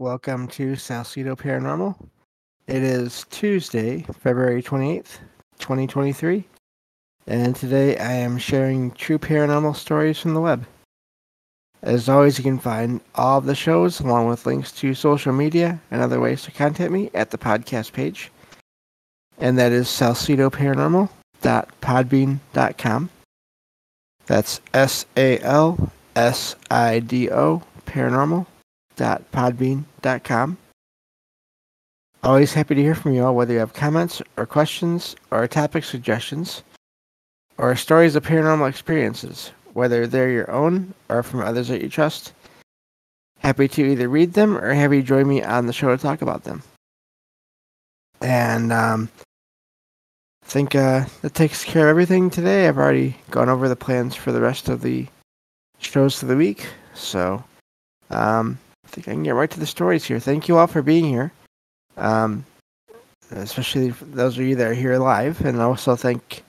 Welcome to Salcedo Paranormal. It is Tuesday, February 28th, 2023, and today I am sharing true paranormal stories from the web. As always, you can find all of the shows along with links to social media and other ways to contact me at the podcast page, and that is salcedoparanormal.podbean.com. That's S A L S I D O paranormal.podbean.com. Always happy to hear from you all, whether you have comments or questions or topic suggestions or stories of paranormal experiences, whether they're your own or from others that you trust. Happy to either read them or have you join me on the show to talk about them. And um, I think uh, that takes care of everything today. I've already gone over the plans for the rest of the shows of the week. So um, I think I can get right to the stories here. Thank you all for being here. Um, especially those of you that are here live, and also thank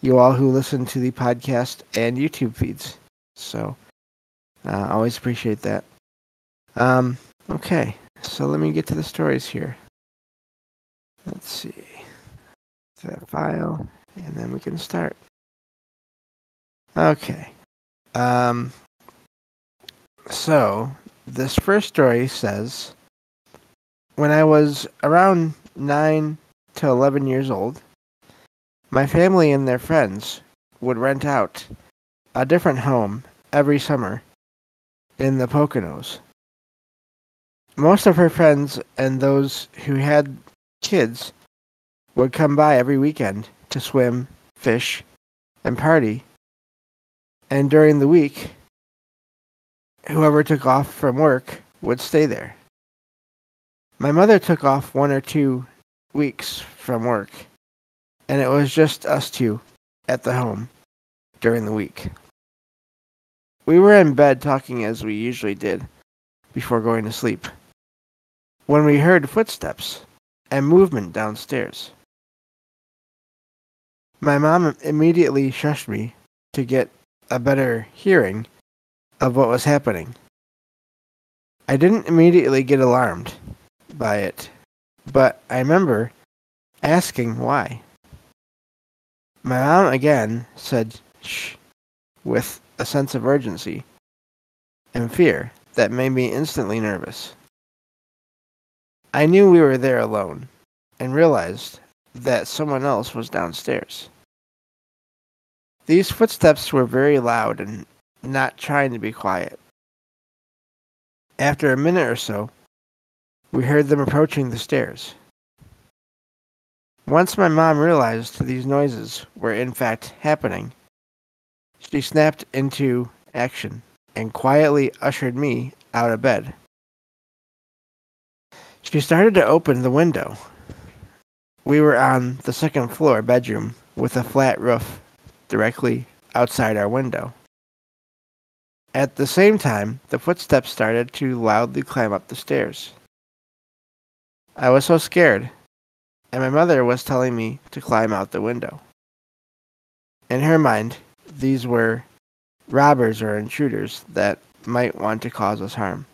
you all who listen to the podcast and YouTube feeds. So, uh, always appreciate that. Um, okay, so let me get to the stories here. Let's see that file, and then we can start. Okay. Um, so, this first story says When I was around 9 to 11 years old, my family and their friends would rent out a different home every summer in the Poconos. Most of her friends and those who had kids would come by every weekend to swim, fish, and party. And during the week, whoever took off from work would stay there. My mother took off one or two weeks from work, and it was just us two at the home during the week. We were in bed talking as we usually did before going to sleep when we heard footsteps and movement downstairs. My mom immediately shushed me to get a better hearing of what was happening. I didn't immediately get alarmed by it, but I remember asking why. My mom again said shh with a sense of urgency and fear that made me instantly nervous. I knew we were there alone and realized that someone else was downstairs. These footsteps were very loud and not trying to be quiet. After a minute or so, we heard them approaching the stairs. Once my mom realized these noises were in fact happening, she snapped into action and quietly ushered me out of bed. She started to open the window. We were on the second floor bedroom with a flat roof directly outside our window. At the same time, the footsteps started to loudly climb up the stairs. I was so scared, and my mother was telling me to climb out the window. In her mind, these were robbers or intruders that might want to cause us harm.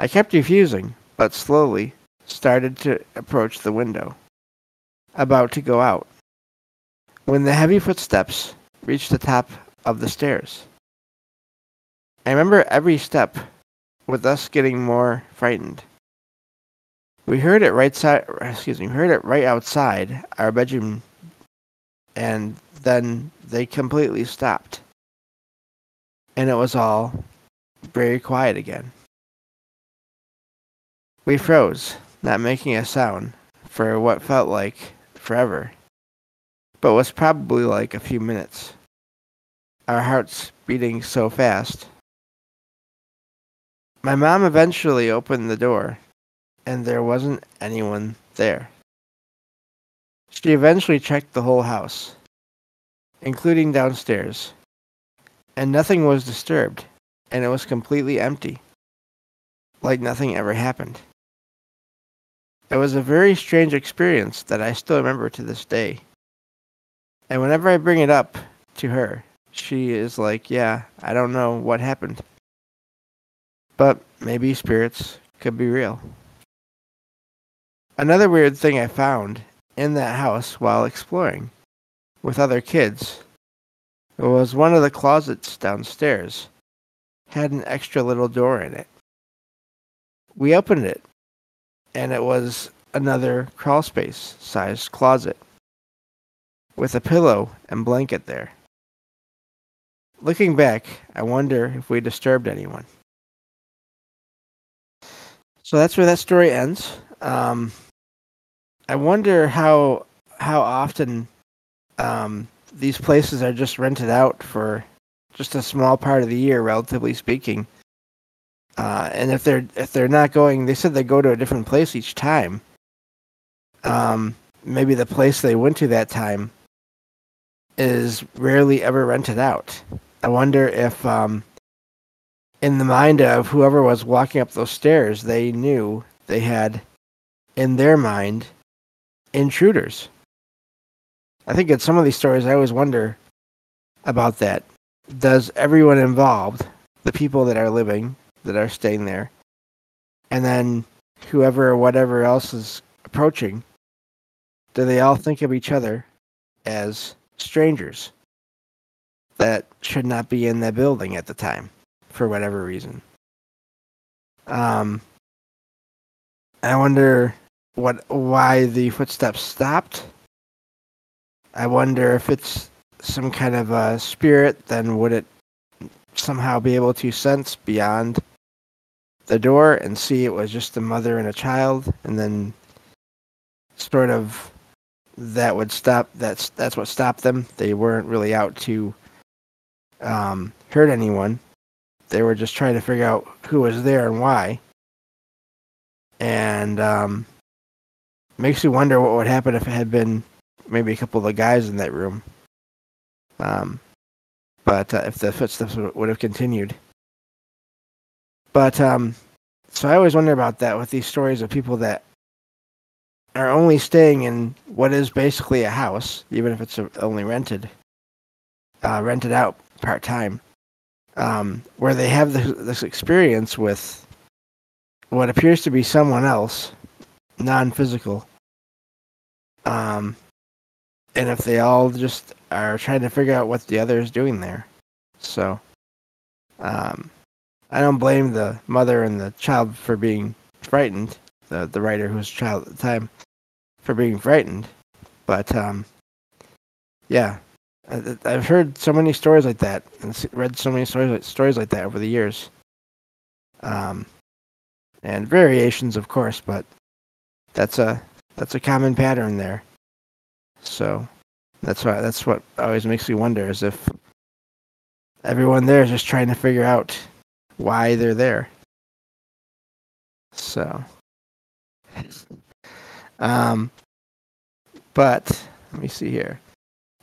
I kept refusing, but slowly started to approach the window, about to go out, when the heavy footsteps reached the top of the stairs. I remember every step with us getting more frightened. We heard it right side excuse me, heard it right outside our bedroom and then they completely stopped. And it was all very quiet again. We froze, not making a sound, for what felt like forever, but was probably like a few minutes. Our hearts beating so fast my mom eventually opened the door, and there wasn't anyone there. She eventually checked the whole house, including downstairs, and nothing was disturbed, and it was completely empty, like nothing ever happened. It was a very strange experience that I still remember to this day. And whenever I bring it up to her, she is like, Yeah, I don't know what happened. But maybe spirits could be real. Another weird thing I found in that house while exploring with other kids was one of the closets downstairs had an extra little door in it. We opened it and it was another crawl space sized closet with a pillow and blanket there. Looking back, I wonder if we disturbed anyone. So that's where that story ends. Um, I wonder how how often um, these places are just rented out for just a small part of the year, relatively speaking. Uh, and if they're if they're not going, they said they go to a different place each time. Um, maybe the place they went to that time is rarely ever rented out. I wonder if, um, in the mind of whoever was walking up those stairs, they knew they had, in their mind, intruders. I think in some of these stories, I always wonder about that. Does everyone involved, the people that are living, that are staying there, and then whoever or whatever else is approaching, do they all think of each other as strangers that should not be in that building at the time for whatever reason? Um, I wonder what why the footsteps stopped. I wonder if it's some kind of a spirit, then would it somehow be able to sense beyond the door and see it was just a mother and a child, and then sort of that would stop. That's that's what stopped them. They weren't really out to um, hurt anyone. They were just trying to figure out who was there and why. And um, makes you wonder what would happen if it had been maybe a couple of the guys in that room. Um, but uh, if the footsteps would have continued. But um, so I always wonder about that with these stories of people that are only staying in what is basically a house, even if it's only rented, uh, rented out part time, um, where they have this, this experience with what appears to be someone else, non physical. Um, and if they all just are trying to figure out what the other is doing there. So, um, I don't blame the mother and the child for being frightened, the, the writer who was a child at the time, for being frightened. But, um, yeah, I've heard so many stories like that and read so many stories stories like that over the years. Um, and variations, of course, but that's a that's a common pattern there. So that's why that's what always makes me wonder is if everyone there is just trying to figure out why they're there. So, um, but let me see here.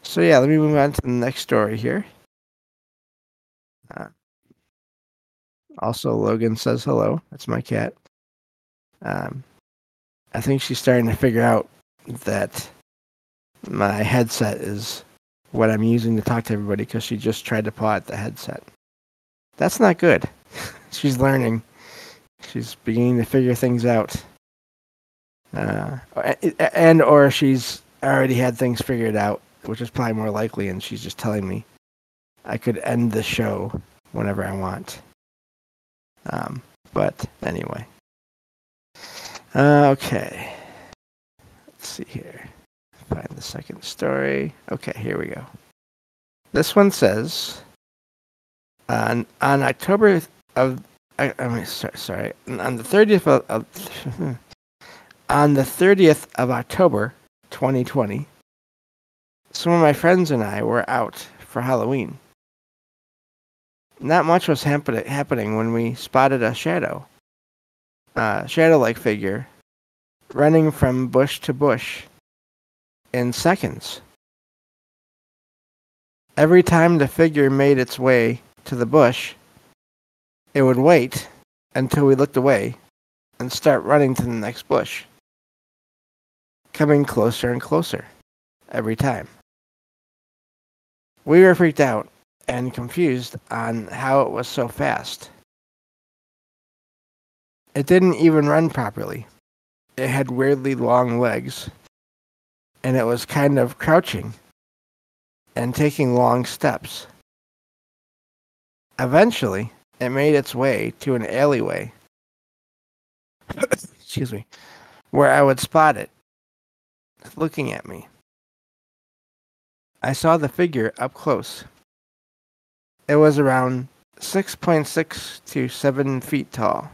So yeah, let me move on to the next story here. Uh, also, Logan says hello. That's my cat. Um, I think she's starting to figure out that my headset is what I'm using to talk to everybody because she just tried to paw at the headset. That's not good. she's learning. She's beginning to figure things out. Uh, and or she's already had things figured out which is probably more likely, and she's just telling me I could end the show whenever I want. Um, but anyway. Uh, okay. Let's see here. Find the second story. Okay, here we go. This one says on on October of I, I mean sorry, sorry on the 30th of, of on the 30th of October 2020 some of my friends and I were out for Halloween. Not much was happen- happening when we spotted a shadow, a shadow like figure, running from bush to bush in seconds. Every time the figure made its way to the bush, it would wait until we looked away and start running to the next bush, coming closer and closer every time. We were freaked out and confused on how it was so fast. It didn't even run properly. It had weirdly long legs, and it was kind of crouching and taking long steps. Eventually, it made its way to an alleyway. Excuse me. Where I would spot it, looking at me. I saw the figure up close. It was around 6.6 to 7 feet tall.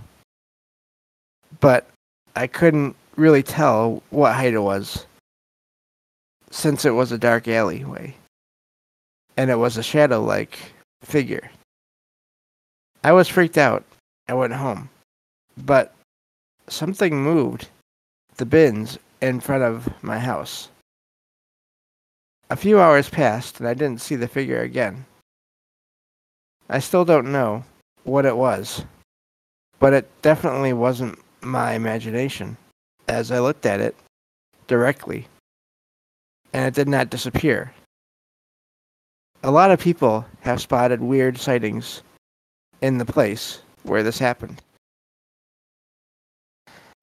But I couldn't really tell what height it was since it was a dark alleyway and it was a shadow like figure. I was freaked out. I went home. But something moved the bins in front of my house. A few hours passed and I didn't see the figure again. I still don't know what it was, but it definitely wasn't my imagination as I looked at it directly, and it did not disappear. A lot of people have spotted weird sightings in the place where this happened.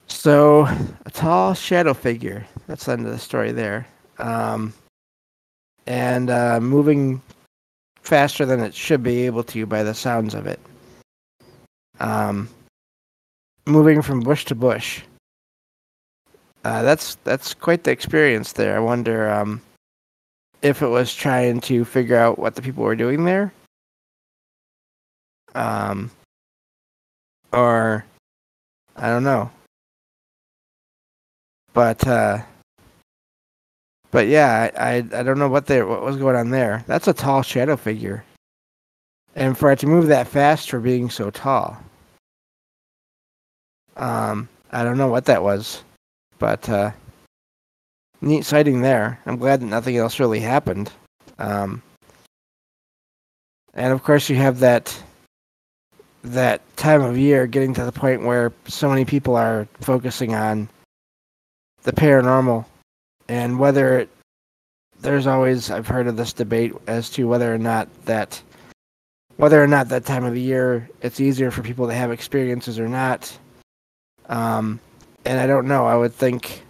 So, a tall shadow figure. That's the end of the story there. Um, and uh, moving faster than it should be able to by the sounds of it. Um, moving from bush to bush. Uh, that's that's quite the experience there. I wonder um, if it was trying to figure out what the people were doing there, um, or I don't know. But uh, but yeah, I, I, I don't know what they what was going on there. That's a tall shadow figure, and for it to move that fast for being so tall, um, I don't know what that was, but uh, neat sighting there. I'm glad that nothing else really happened. Um, and of course, you have that that time of year getting to the point where so many people are focusing on the paranormal and whether it, there's always I've heard of this debate as to whether or not that whether or not that time of the year it's easier for people to have experiences or not. Um, and I don't know. I would think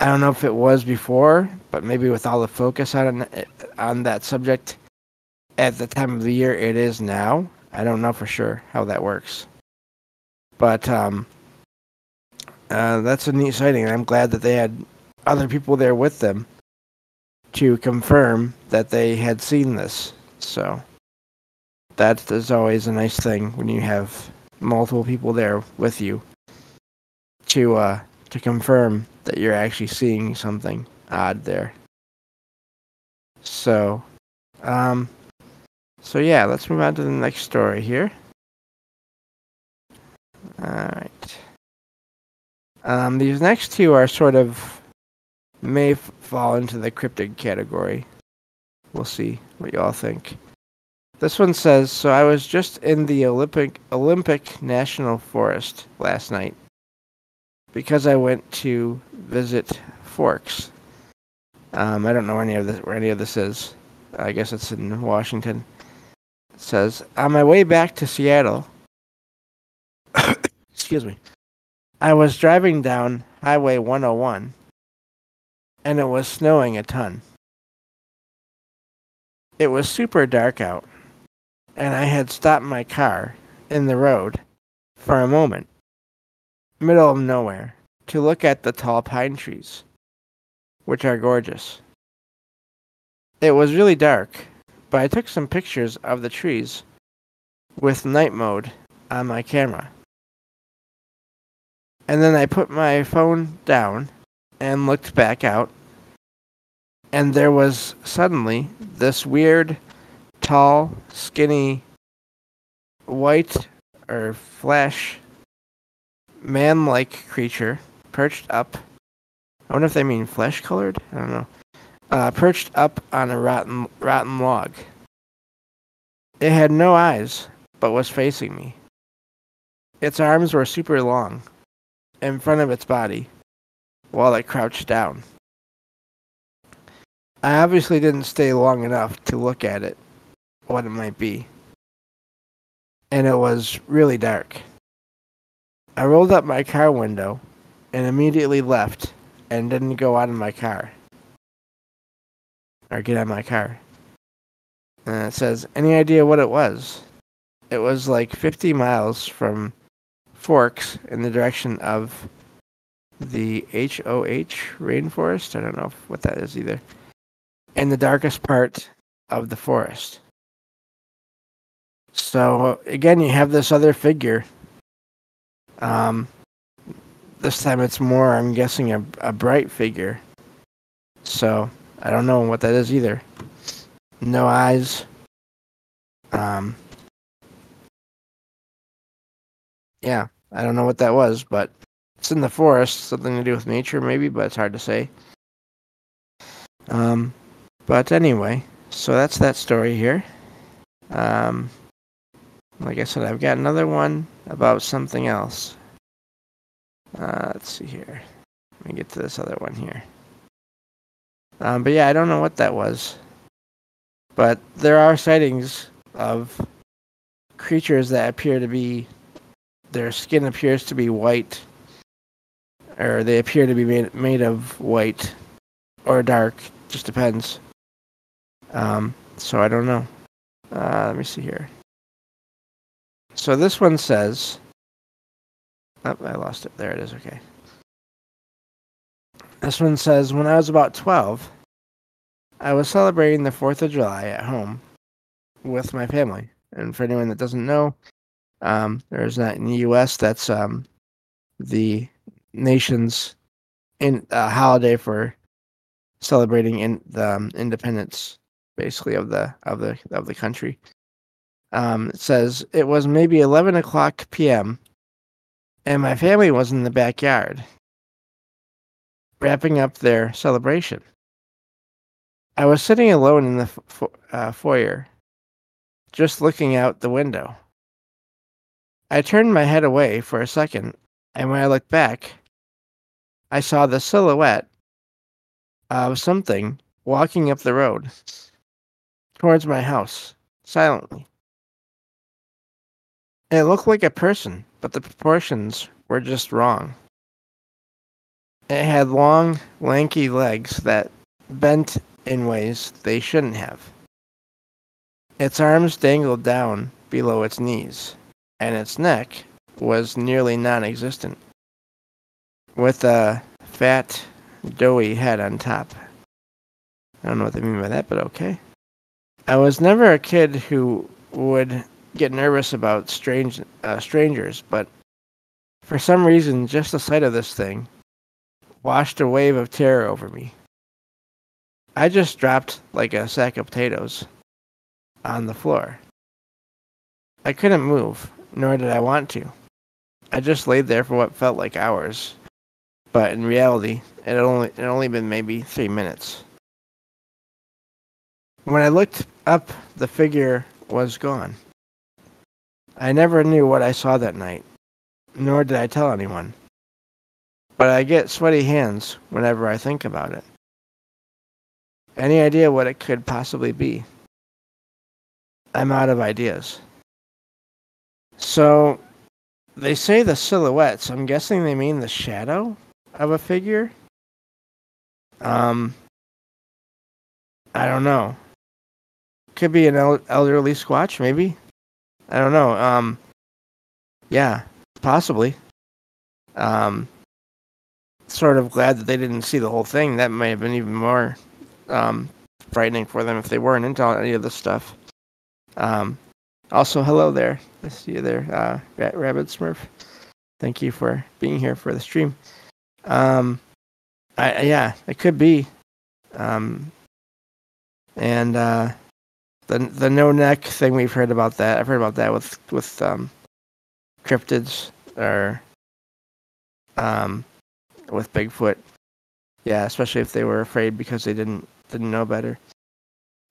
I don't know if it was before, but maybe with all the focus on on that subject at the time of the year it is now. I don't know for sure how that works, but um, uh, that's a neat sighting. I'm glad that they had other people there with them to confirm that they had seen this. So that is always a nice thing when you have multiple people there with you to uh, to confirm that you're actually seeing something odd there. So, um, so yeah, let's move on to the next story here. All right. Um, these next two are sort of may f- fall into the cryptid category. We'll see what y'all think. This one says, "So I was just in the Olympic Olympic National Forest last night because I went to visit Forks. Um, I don't know any of this, where any of this is. I guess it's in Washington. It says, on my way back to Seattle, excuse me, I was driving down Highway 101 and it was snowing a ton. It was super dark out, and I had stopped my car in the road for a moment, middle of nowhere, to look at the tall pine trees, which are gorgeous. It was really dark, but I took some pictures of the trees with night mode on my camera. And then I put my phone down and looked back out, and there was suddenly this weird, tall, skinny, white or flesh, man like creature perched up. I wonder if they mean flesh colored? I don't know. Uh, perched up on a rotten, rotten log. It had no eyes, but was facing me. Its arms were super long, in front of its body, while I crouched down. I obviously didn't stay long enough to look at it, what it might be. And it was really dark. I rolled up my car window and immediately left and didn't go out of my car or get out of my car. And it says, Any idea what it was? It was like 50 miles from Forks in the direction of the HOH rainforest. I don't know what that is either. In the darkest part of the forest. So again, you have this other figure. Um, this time it's more, I'm guessing, a, a bright figure. So I don't know what that is either. No eyes. Um, yeah, I don't know what that was, but it's in the forest, something to do with nature maybe, but it's hard to say. Um, but anyway, so that's that story here. Um, like I said, I've got another one about something else. Uh, let's see here. Let me get to this other one here. Um, but yeah, I don't know what that was. But there are sightings of creatures that appear to be, their skin appears to be white or they appear to be made made of white or dark. Just depends. Um, so I don't know. Uh, let me see here. So this one says. Oh, I lost it. There it is. Okay. This one says when I was about 12, I was celebrating the 4th of July at home with my family. And for anyone that doesn't know, um, there's that in the U.S. That's um, the nation's in a holiday for celebrating in the um, independence, basically of the of the of the country. Um, it says it was maybe eleven o'clock p.m. and my family was in the backyard, wrapping up their celebration. I was sitting alone in the fo- uh, foyer, just looking out the window. I turned my head away for a second, and when I looked back, I saw the silhouette of something walking up the road towards my house silently. It looked like a person, but the proportions were just wrong. It had long, lanky legs that bent in ways they shouldn't have. Its arms dangled down below its knees, and its neck was nearly non existent with a fat, doughy head on top. I don't know what they mean by that, but okay. I was never a kid who would get nervous about strange uh, strangers, but for some reason, just the sight of this thing washed a wave of terror over me. I just dropped like a sack of potatoes on the floor. I couldn't move, nor did I want to. I just laid there for what felt like hours, but in reality, it only it only been maybe three minutes. When I looked up, the figure was gone. I never knew what I saw that night, nor did I tell anyone. But I get sweaty hands whenever I think about it. Any idea what it could possibly be? I'm out of ideas. So, they say the silhouettes. I'm guessing they mean the shadow? Of a figure. Um, I don't know. Could be an el- elderly squatch, maybe. I don't know. Um, yeah, possibly. Um, sort of glad that they didn't see the whole thing. That may have been even more um, frightening for them if they weren't into any of this stuff. Um, also, hello there. I see you there, uh, Rabbit Smurf. Thank you for being here for the stream. Um, I, yeah, it could be. Um, and uh, the the no neck thing we've heard about that. I've heard about that with with um, cryptids or um, with Bigfoot. Yeah, especially if they were afraid because they didn't didn't know better.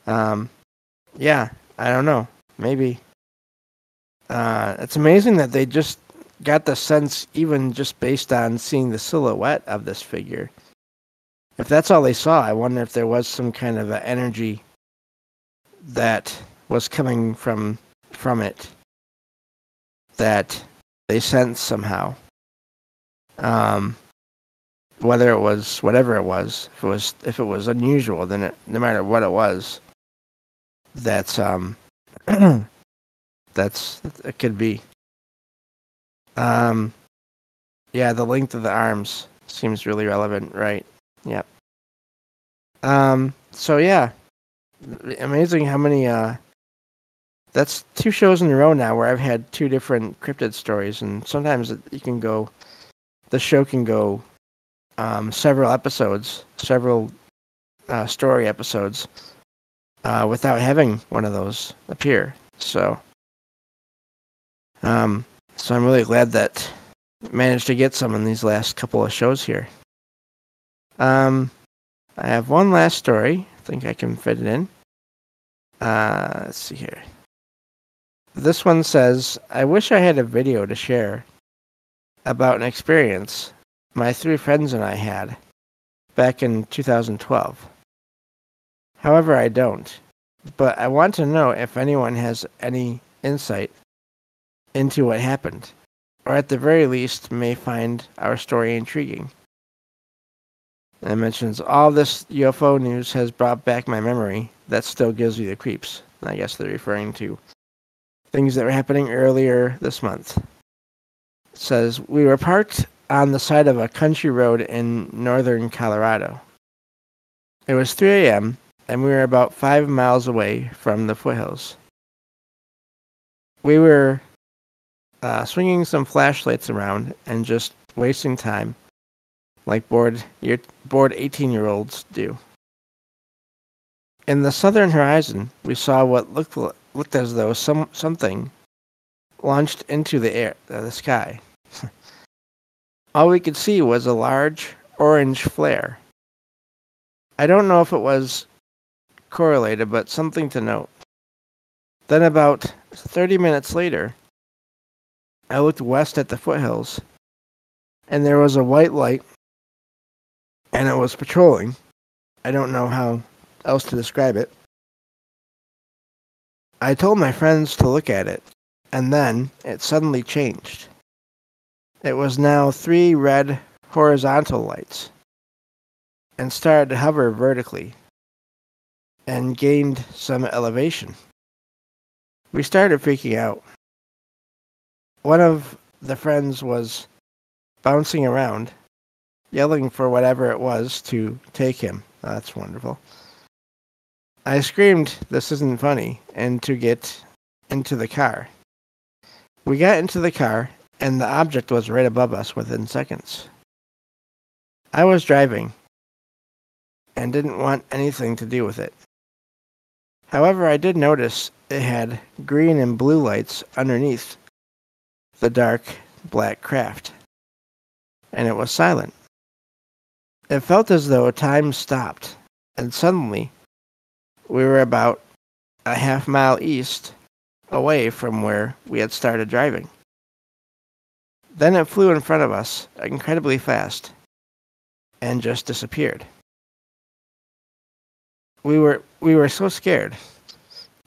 Um, yeah, I don't know. Maybe. Uh, it's amazing that they just got the sense, even just based on seeing the silhouette of this figure. If that's all they saw, I wonder if there was some kind of energy that was coming from from it that they sensed somehow. Um, whether it was whatever it was, if it was if it was unusual, then it, no matter what it was, that's um, that's it could be. Um, yeah, the length of the arms seems really relevant, right? Yep. Um, so yeah, amazing how many uh that's two shows in a row now where I've had two different cryptid stories, and sometimes you can go, the show can go um, several episodes, several uh, story episodes, uh, without having one of those appear. So, um, so I'm really glad that managed to get some in these last couple of shows here. Um, I have one last story. I think I can fit it in. Uh, let's see here. This one says, I wish I had a video to share about an experience my three friends and I had back in 2012. However, I don't. But I want to know if anyone has any insight into what happened, or at the very least may find our story intriguing. And mentions all this UFO news has brought back my memory that still gives me the creeps. I guess they're referring to things that were happening earlier this month. It says we were parked on the side of a country road in northern Colorado. It was 3 a.m., and we were about five miles away from the foothills. We were uh, swinging some flashlights around and just wasting time, like bored, bored 18 year olds do. In the southern horizon, we saw what looked looked as though some something launched into the air, uh, the sky. All we could see was a large orange flare. I don't know if it was correlated, but something to note. Then, about 30 minutes later, I looked west at the foothills, and there was a white light, and it was patrolling. I don't know how else to describe it. I told my friends to look at it, and then it suddenly changed. It was now three red horizontal lights and started to hover vertically and gained some elevation. We started freaking out. One of the friends was bouncing around, yelling for whatever it was to take him. That's wonderful. I screamed, This isn't funny, and to get into the car. We got into the car, and the object was right above us within seconds. I was driving and didn't want anything to do with it. However, I did notice it had green and blue lights underneath the dark black craft, and it was silent. It felt as though time stopped, and suddenly we were about a half mile east away from where we had started driving. Then it flew in front of us incredibly fast and just disappeared. We were we were so scared.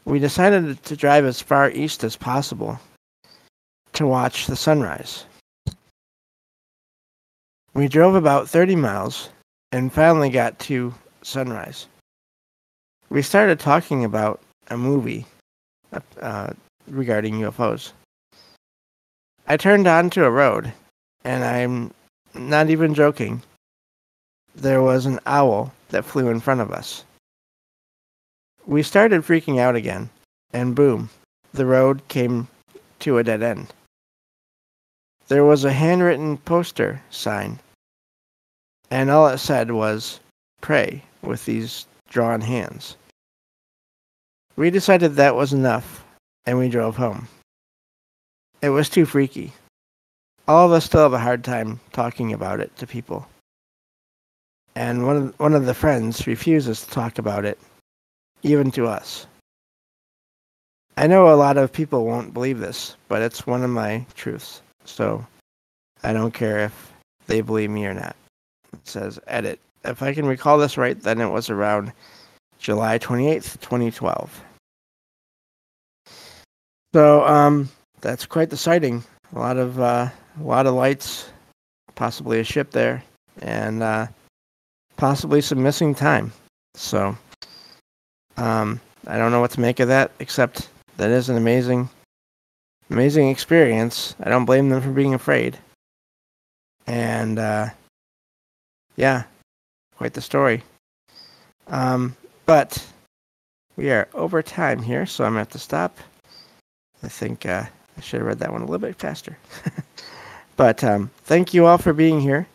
We decided to drive as far east as possible to watch the sunrise. We drove about 30 miles and finally got to sunrise we started talking about a movie uh, regarding UFOs. I turned onto a road, and I'm not even joking. There was an owl that flew in front of us. We started freaking out again, and boom, the road came to a dead end. There was a handwritten poster sign, and all it said was, Pray with these drawn hands. We decided that was enough, and we drove home. It was too freaky. All of us still have a hard time talking about it to people. And one of, one of the friends refuses to talk about it, even to us. I know a lot of people won't believe this, but it's one of my truths. So I don't care if they believe me or not. It says edit if I can recall this right, then it was around July 28th, 2012. So um, that's quite the sighting. A lot of uh, a lot of lights possibly a ship there, and uh, possibly some missing time. So, um, I don't know what to make of that, except that is an amazing, amazing experience. I don't blame them for being afraid. And uh, yeah, quite the story. Um, but we are over time here, so I'm gonna have to stop. I think uh, I should have read that one a little bit faster. but um, thank you all for being here,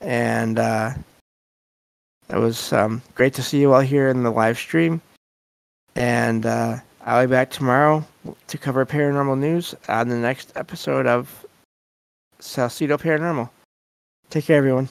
and uh, it was um, great to see you all here in the live stream. And uh, I'll be back tomorrow to cover paranormal news on the next episode of Salcedo Paranormal. Take care, everyone.